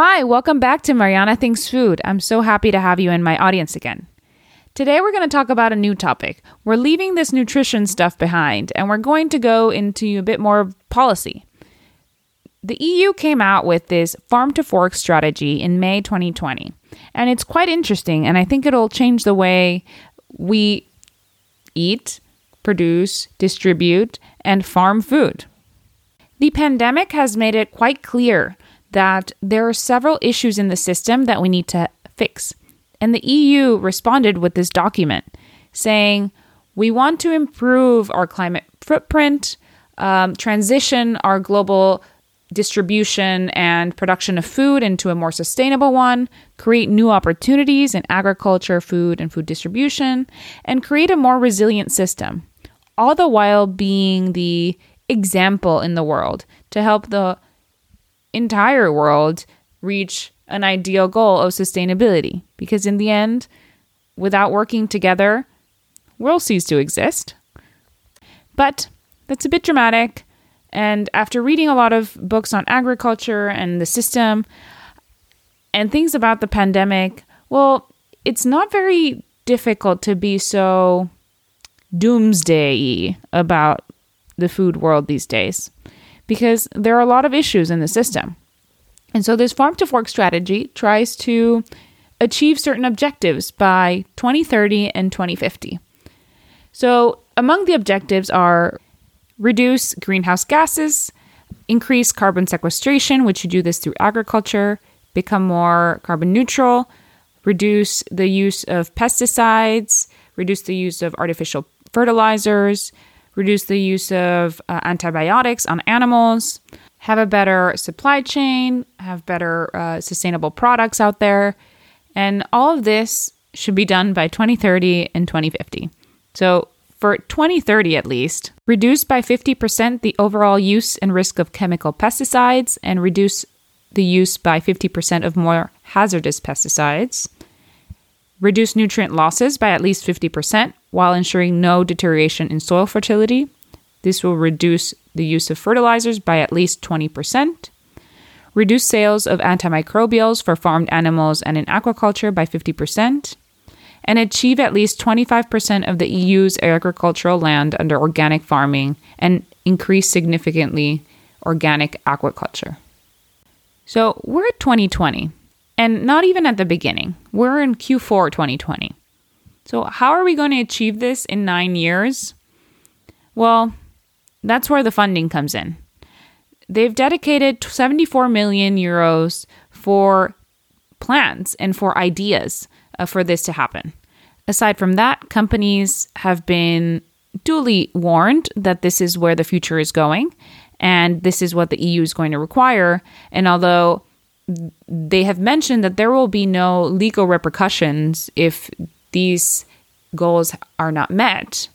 Hi, welcome back to Mariana Thinks Food. I'm so happy to have you in my audience again. Today, we're going to talk about a new topic. We're leaving this nutrition stuff behind and we're going to go into a bit more policy. The EU came out with this farm to fork strategy in May 2020, and it's quite interesting, and I think it'll change the way we eat, produce, distribute, and farm food. The pandemic has made it quite clear that there are several issues in the system that we need to fix. And the EU responded with this document saying, we want to improve our climate footprint, um, transition our global distribution and production of food into a more sustainable one, create new opportunities in agriculture, food, and food distribution, and create a more resilient system, all the while being the example in the world to help the entire world reach an ideal goal of sustainability. Because in the end, without working together, we'll cease to exist. But that's a bit dramatic. And after reading a lot of books on agriculture and the system and things about the pandemic, well, it's not very difficult to be so doomsday about the food world these days because there are a lot of issues in the system. And so this farm to fork strategy tries to achieve certain objectives by 2030 and 2050. So among the objectives are reduce greenhouse gases, increase carbon sequestration, which you do this through agriculture, become more carbon neutral, reduce the use of pesticides, reduce the use of artificial fertilizers, reduce the use of uh, antibiotics on animals, have a better supply chain, have better uh, sustainable products out there. And all of this should be done by 2030 and 2050. So, for 2030 at least, reduce by 50% the overall use and risk of chemical pesticides and reduce the use by 50% of more hazardous pesticides. Reduce nutrient losses by at least 50% while ensuring no deterioration in soil fertility. This will reduce the use of fertilizers by at least 20%. Reduce sales of antimicrobials for farmed animals and in aquaculture by 50% and achieve at least 25% of the EU's agricultural land under organic farming and increase significantly organic aquaculture. So we're at 2020, and not even at the beginning. We're in Q4 2020. So, how are we going to achieve this in nine years? Well, that's where the funding comes in. They've dedicated 74 million euros for plans and for ideas uh, for this to happen. Aside from that, companies have been duly warned that this is where the future is going and this is what the EU is going to require. And although they have mentioned that there will be no legal repercussions if these goals are not met,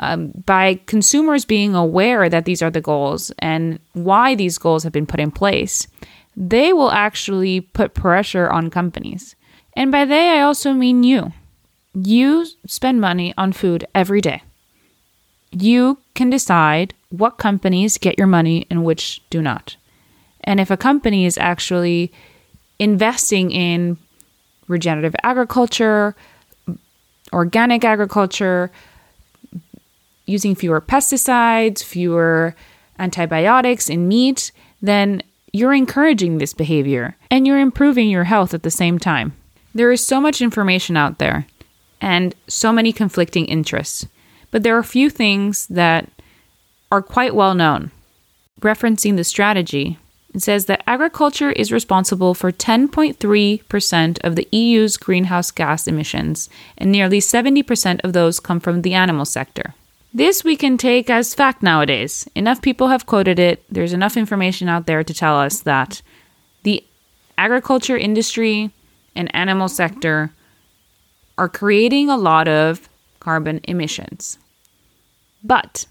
um, by consumers being aware that these are the goals and why these goals have been put in place, they will actually put pressure on companies. And by they, I also mean you. You spend money on food every day. You can decide what companies get your money and which do not. And if a company is actually investing in regenerative agriculture, organic agriculture, using fewer pesticides, fewer antibiotics in meat, then you're encouraging this behavior and you're improving your health at the same time. There is so much information out there and so many conflicting interests, but there are a few things that are quite well known. Referencing the strategy, it says that agriculture is responsible for 10.3% of the EU's greenhouse gas emissions, and nearly 70% of those come from the animal sector. This we can take as fact nowadays. Enough people have quoted it. There's enough information out there to tell us that the agriculture industry and animal sector are creating a lot of carbon emissions. But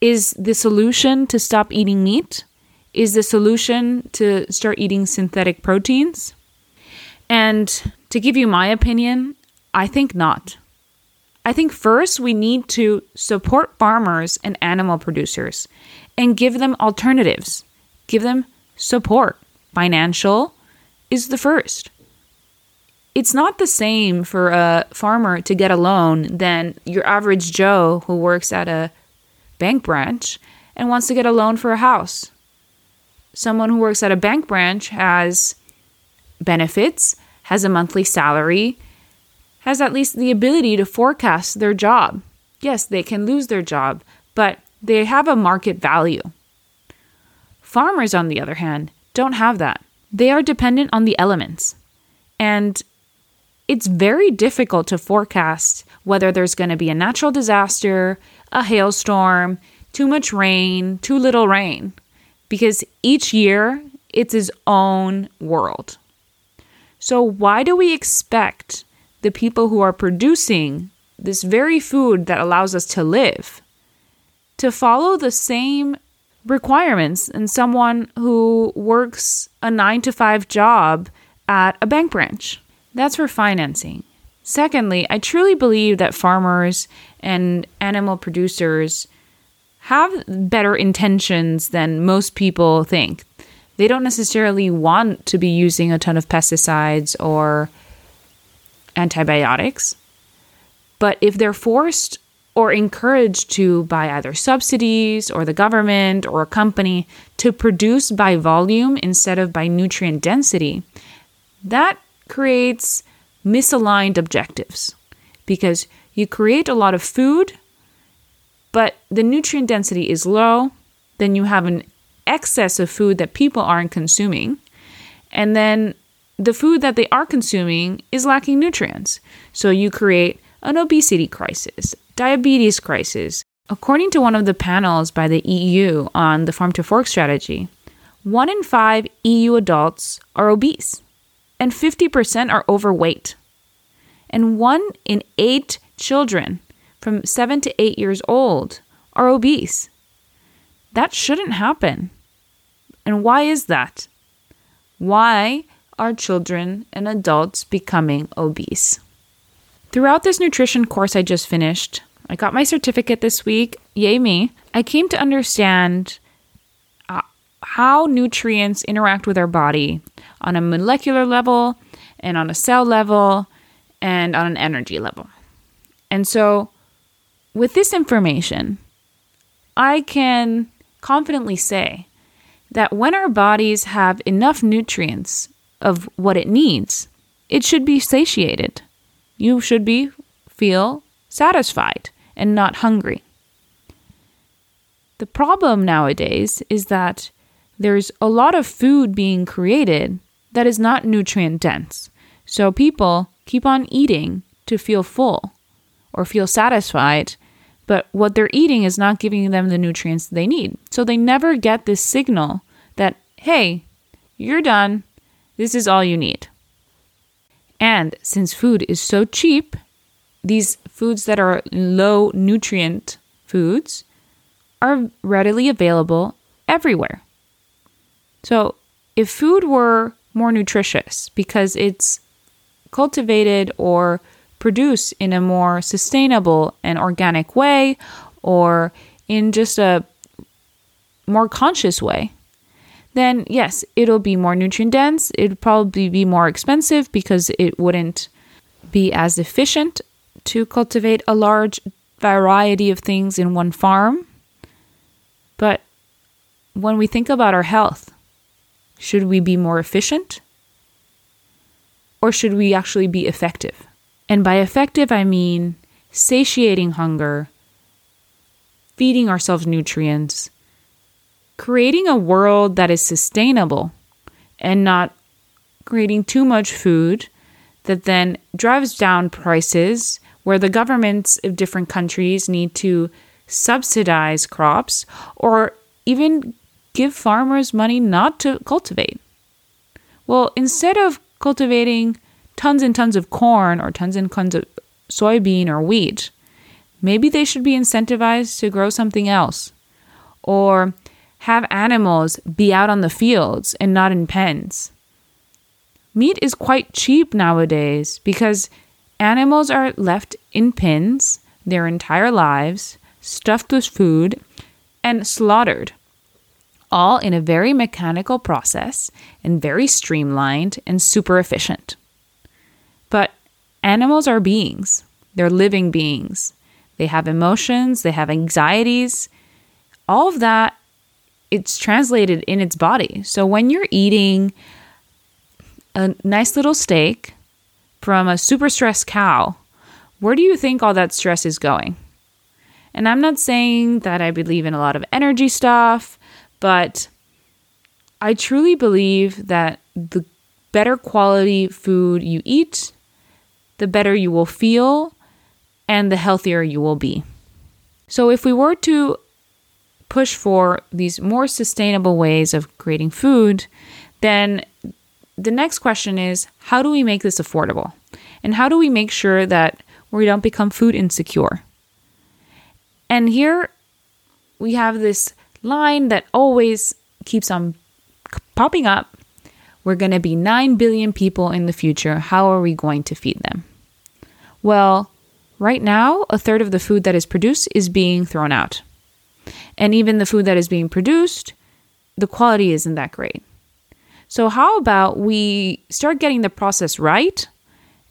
is the solution to stop eating meat? Is the solution to start eating synthetic proteins? And to give you my opinion, I think not. I think first we need to support farmers and animal producers and give them alternatives, give them support, financial, is the first. It's not the same for a farmer to get a loan than your average Joe who works at a bank branch and wants to get a loan for a house. Someone who works at a bank branch has benefits, has a monthly salary, has at least the ability to forecast their job. Yes, they can lose their job, but they have a market value. Farmers, on the other hand, don't have that. They are dependent on the elements. And it's very difficult to forecast whether there's going to be a natural disaster, a hailstorm, too much rain, too little rain, because each year it's his own world. So, why do we expect the people who are producing this very food that allows us to live to follow the same requirements in someone who works a nine to five job at a bank branch. That's for financing. Secondly, I truly believe that farmers and animal producers have better intentions than most people think. They don't necessarily want to be using a ton of pesticides or antibiotics. But if they're forced or encouraged to by either subsidies or the government or a company to produce by volume instead of by nutrient density, that creates misaligned objectives because you create a lot of food, but the nutrient density is low, then you have an excess of food that people aren't consuming, and then the food that they are consuming is lacking nutrients. So you create an obesity crisis, diabetes crisis. According to one of the panels by the EU on the farm to fork strategy, one in five EU adults are obese, and 50% are overweight. And one in eight children from seven to eight years old are obese. That shouldn't happen. And why is that? Why are children and adults becoming obese? Throughout this nutrition course I just finished, I got my certificate this week. Yay me. I came to understand uh, how nutrients interact with our body on a molecular level and on a cell level and on an energy level. And so, with this information, I can confidently say that when our bodies have enough nutrients of what it needs, it should be satiated you should be feel satisfied and not hungry. The problem nowadays is that there's a lot of food being created that is not nutrient dense. So people keep on eating to feel full or feel satisfied, but what they're eating is not giving them the nutrients they need. So they never get this signal that, hey, you're done. This is all you need. And since food is so cheap, these foods that are low nutrient foods are readily available everywhere. So, if food were more nutritious because it's cultivated or produced in a more sustainable and organic way or in just a more conscious way, then yes, it'll be more nutrient dense. It'd probably be more expensive because it wouldn't be as efficient to cultivate a large variety of things in one farm. But when we think about our health, should we be more efficient? Or should we actually be effective? And by effective, I mean satiating hunger, feeding ourselves nutrients, creating a world that is sustainable and not creating too much food that then drives down prices where the governments of different countries need to subsidize crops or even give farmers money not to cultivate. Well, instead of cultivating tons and tons of corn or tons and tons of soybean or wheat, maybe they should be incentivized to grow something else. Or have animals be out on the fields and not in pens. Meat is quite cheap nowadays because animals are left in pens their entire lives, stuffed with food, and slaughtered. all in a very mechanical process and very streamlined and super efficient. Animals are beings, they're living beings. They have emotions, they have anxieties. All of that it's translated in its body. So when you're eating a nice little steak from a super stressed cow, where do you think all that stress is going? And I'm not saying that I believe in a lot of energy stuff, but I truly believe that the better quality food you eat, the better you will feel and the healthier you will be. So, if we were to push for these more sustainable ways of creating food, then the next question is how do we make this affordable? And how do we make sure that we don't become food insecure? And here we have this line that always keeps on popping up. We're going to be 9 billion people in the future. How are we going to feed them? Well, Right now, a third of the food that is produced is being thrown out. And even the food that is being produced, the quality isn't that great. So, how about we start getting the process right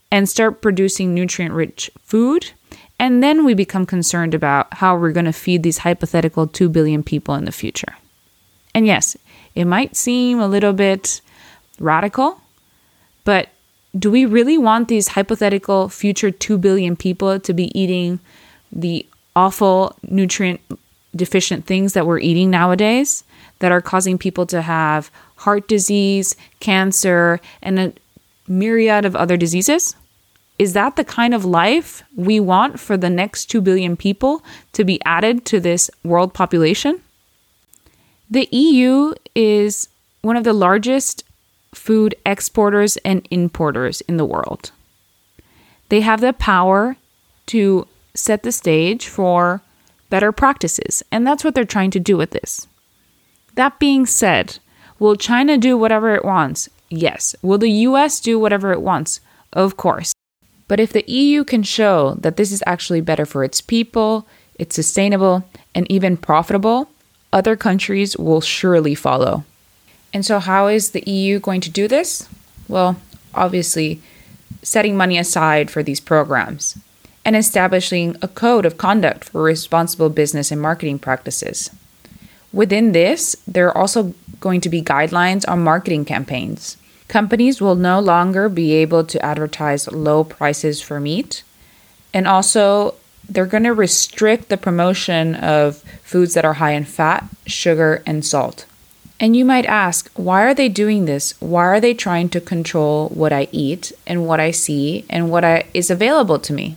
and start producing nutrient rich food? And then we become concerned about how we're going to feed these hypothetical 2 billion people in the future. And yes, it might seem a little bit radical, but do we really want these hypothetical future 2 billion people to be eating the awful nutrient deficient things that we're eating nowadays that are causing people to have heart disease, cancer, and a myriad of other diseases? Is that the kind of life we want for the next 2 billion people to be added to this world population? The EU is one of the largest food exporters and importers in the world. They have the power to set the stage for better practices, and that's what they're trying to do with this. That being said, will China do whatever it wants? Yes. Will the US do whatever it wants? Of course. But if the EU can show that this is actually better for its people, it's sustainable, and even profitable, other countries will surely follow. And so, how is the EU going to do this? Well, obviously, setting money aside for these programs and establishing a code of conduct for responsible business and marketing practices. Within this, there are also going to be guidelines on marketing campaigns. Companies will no longer be able to advertise low prices for meat, and also they're going to restrict the promotion of foods that are high in fat, sugar, and salt. And you might ask, why are they doing this? Why are they trying to control what I eat and what I see and what I, is available to me?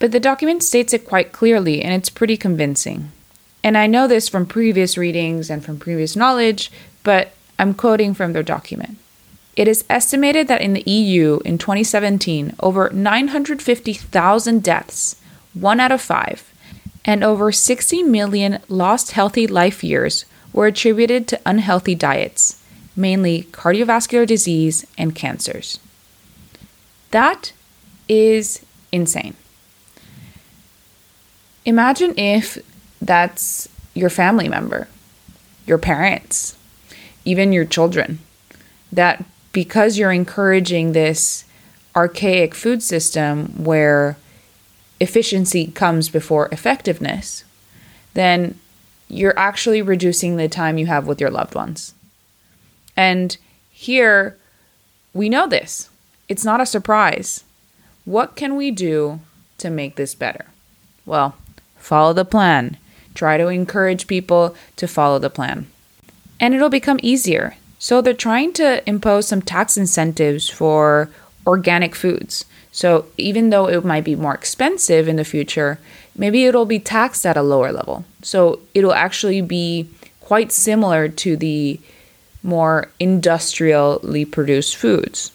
But the document states it quite clearly and it's pretty convincing. And I know this from previous readings and from previous knowledge, but I'm quoting from their document. It is estimated that in the EU in 2017, over 950,000 deaths, one out of five, and over 60 million lost healthy life years were attributed to unhealthy diets, mainly cardiovascular disease and cancers. That is insane. Imagine if that's your family member, your parents, even your children, that because you're encouraging this archaic food system where efficiency comes before effectiveness, then you're actually reducing the time you have with your loved ones. And here, we know this. It's not a surprise. What can we do to make this better? Well, follow the plan. Try to encourage people to follow the plan. And it'll become easier. So they're trying to impose some tax incentives for organic foods. So even though it might be more expensive in the future, maybe it'll be taxed at a lower level. So it'll actually be quite similar to the more industrially produced foods.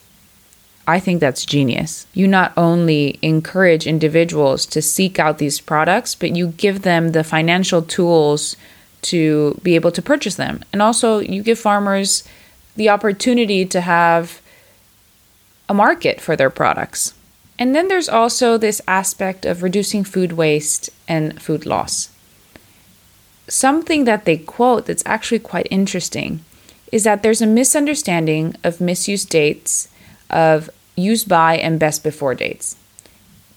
I think that's genius. You not only encourage individuals to seek out these products, but you give them the financial tools to be able to purchase them. And also, you give farmers the opportunity to have a market for their products. And then there's also this aspect of reducing food waste and food loss. something that they quote that's actually quite interesting is that there's a misunderstanding of misuse dates of use by and best before dates.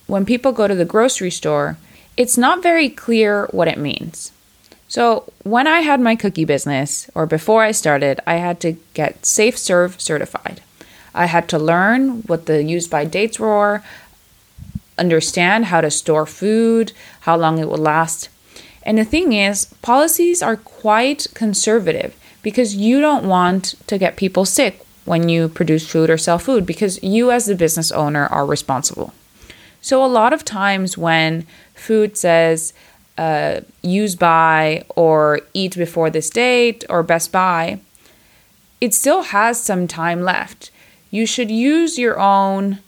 When people go to the grocery store, it's not very clear what it means. So, when I had my cookie business, or before I started, I had to get Safe Serve certified. I had to learn what the use by dates were, understand how to store food, how long it would last. And the thing is, policies are quite conservative because you don't want to get people sick when you produce food or sell food because you, as the business owner, are responsible. So, a lot of times when food says uh, use by or eat before this date or best by, it still has some time left. You should use your own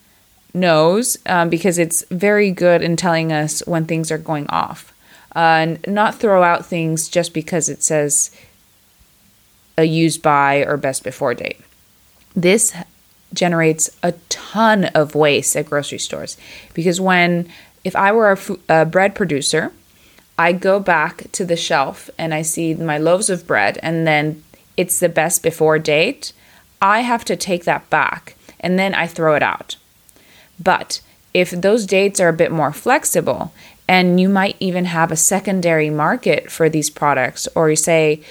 nose um, because it's very good in telling us when things are going off. Uh, and not throw out things just because it says a used by or best before date. This generates a ton of waste at grocery stores because when if I were a, f- a bread producer, I go back to the shelf and I see my loaves of bread and then it's the best before date. I have to take that back and then I throw it out. But if those dates are a bit more flexible and you might even have a secondary market for these products, or you say,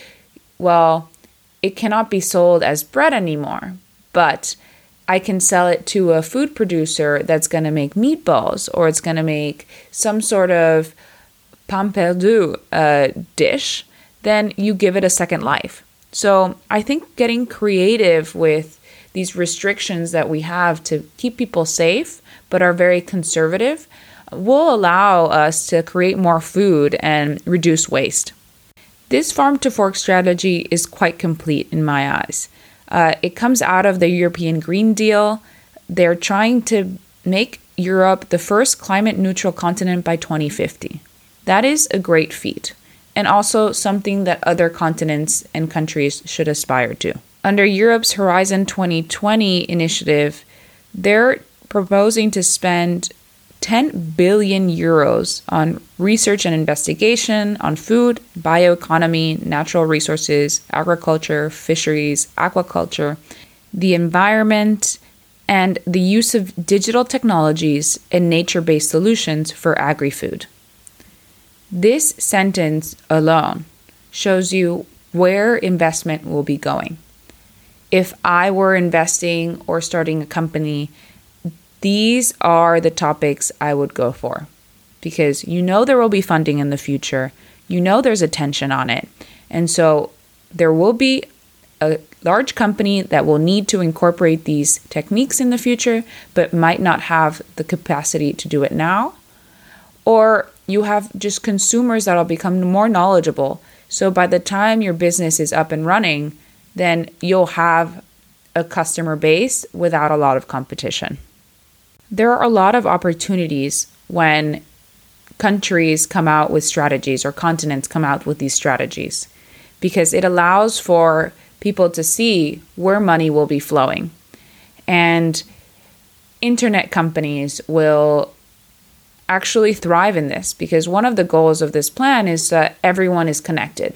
well, it cannot be sold as bread anymore, but I can sell it to a food producer that's going to make meatballs or it's going to make some sort of pain perdu uh, dish, then you give it a second life. So I think getting creative with these restrictions that we have to keep people safe but are very conservative will allow us to create more food and reduce waste. This farm to fork strategy is quite complete in my eyes. Uh, it comes out of the European Green Deal. They're trying to make Europe the first climate neutral continent by 2050. That is a great feat, and also something that other continents and countries should aspire to. Under Europe's Horizon 2020 initiative, they're proposing to spend 10 billion euros on research and investigation on food, bioeconomy, natural resources, agriculture, fisheries, aquaculture, the environment, and the use of digital technologies and nature based solutions for agri food. This sentence alone shows you where investment will be going. If I were investing or starting a company these are the topics I would go for because you know there will be funding in the future. You know there's attention on it. And so there will be a large company that will need to incorporate these techniques in the future, but might not have the capacity to do it now. Or you have just consumers that'll become more knowledgeable. So by the time your business is up and running, then you'll have a customer base without a lot of competition there are a lot of opportunities when countries come out with strategies or continents come out with these strategies because it allows for people to see where money will be flowing. And internet companies will actually thrive in this because one of the goals of this plan is that everyone is connected.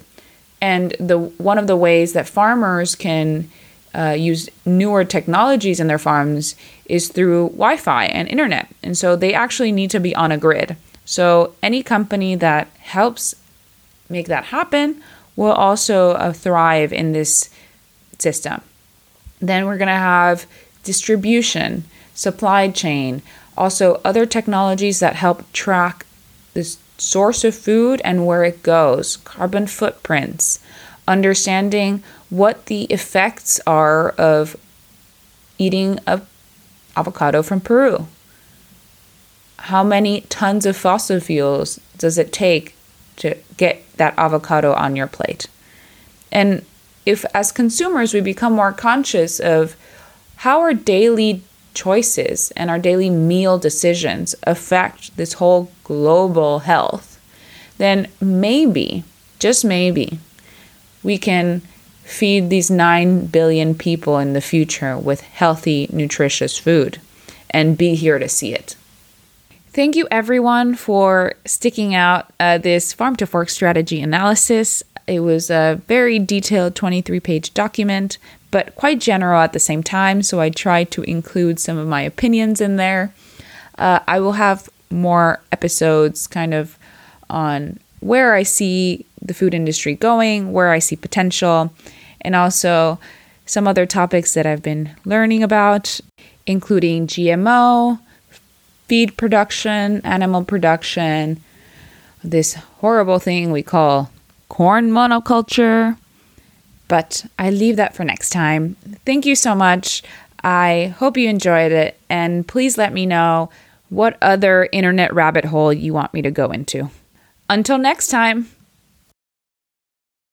And the one of the ways that farmers can uh, use newer technologies in their farms is through Wi Fi and internet. And so they actually need to be on a grid. So any company that helps make that happen will also uh, thrive in this system. Then we're going to have distribution, supply chain, also other technologies that help track the source of food and where it goes, carbon footprints, understanding what the effects are of eating a avocado from Peru. How many tons of fossil fuels does it take to get that avocado on your plate? And if, as consumers, we become more conscious of how our daily choices and our daily meal decisions affect this whole global health, then maybe, just maybe, we can feed these 9 billion people in the future with healthy, nutritious food and be here to see it. Thank you, everyone, for sticking out uh, this farm to fork strategy analysis. It was a very detailed 23 page document, but quite general at the same time. So I try to include some of my opinions in there. Uh, I will have more episodes kind of on where I see the food industry going, where I see potential, and also some other topics that I've been learning about, including GMO, feed production, animal production, this horrible thing we call corn monoculture. But I leave that for next time. Thank you so much. I hope you enjoyed it, and please let me know what other internet rabbit hole you want me to go into. Until next time.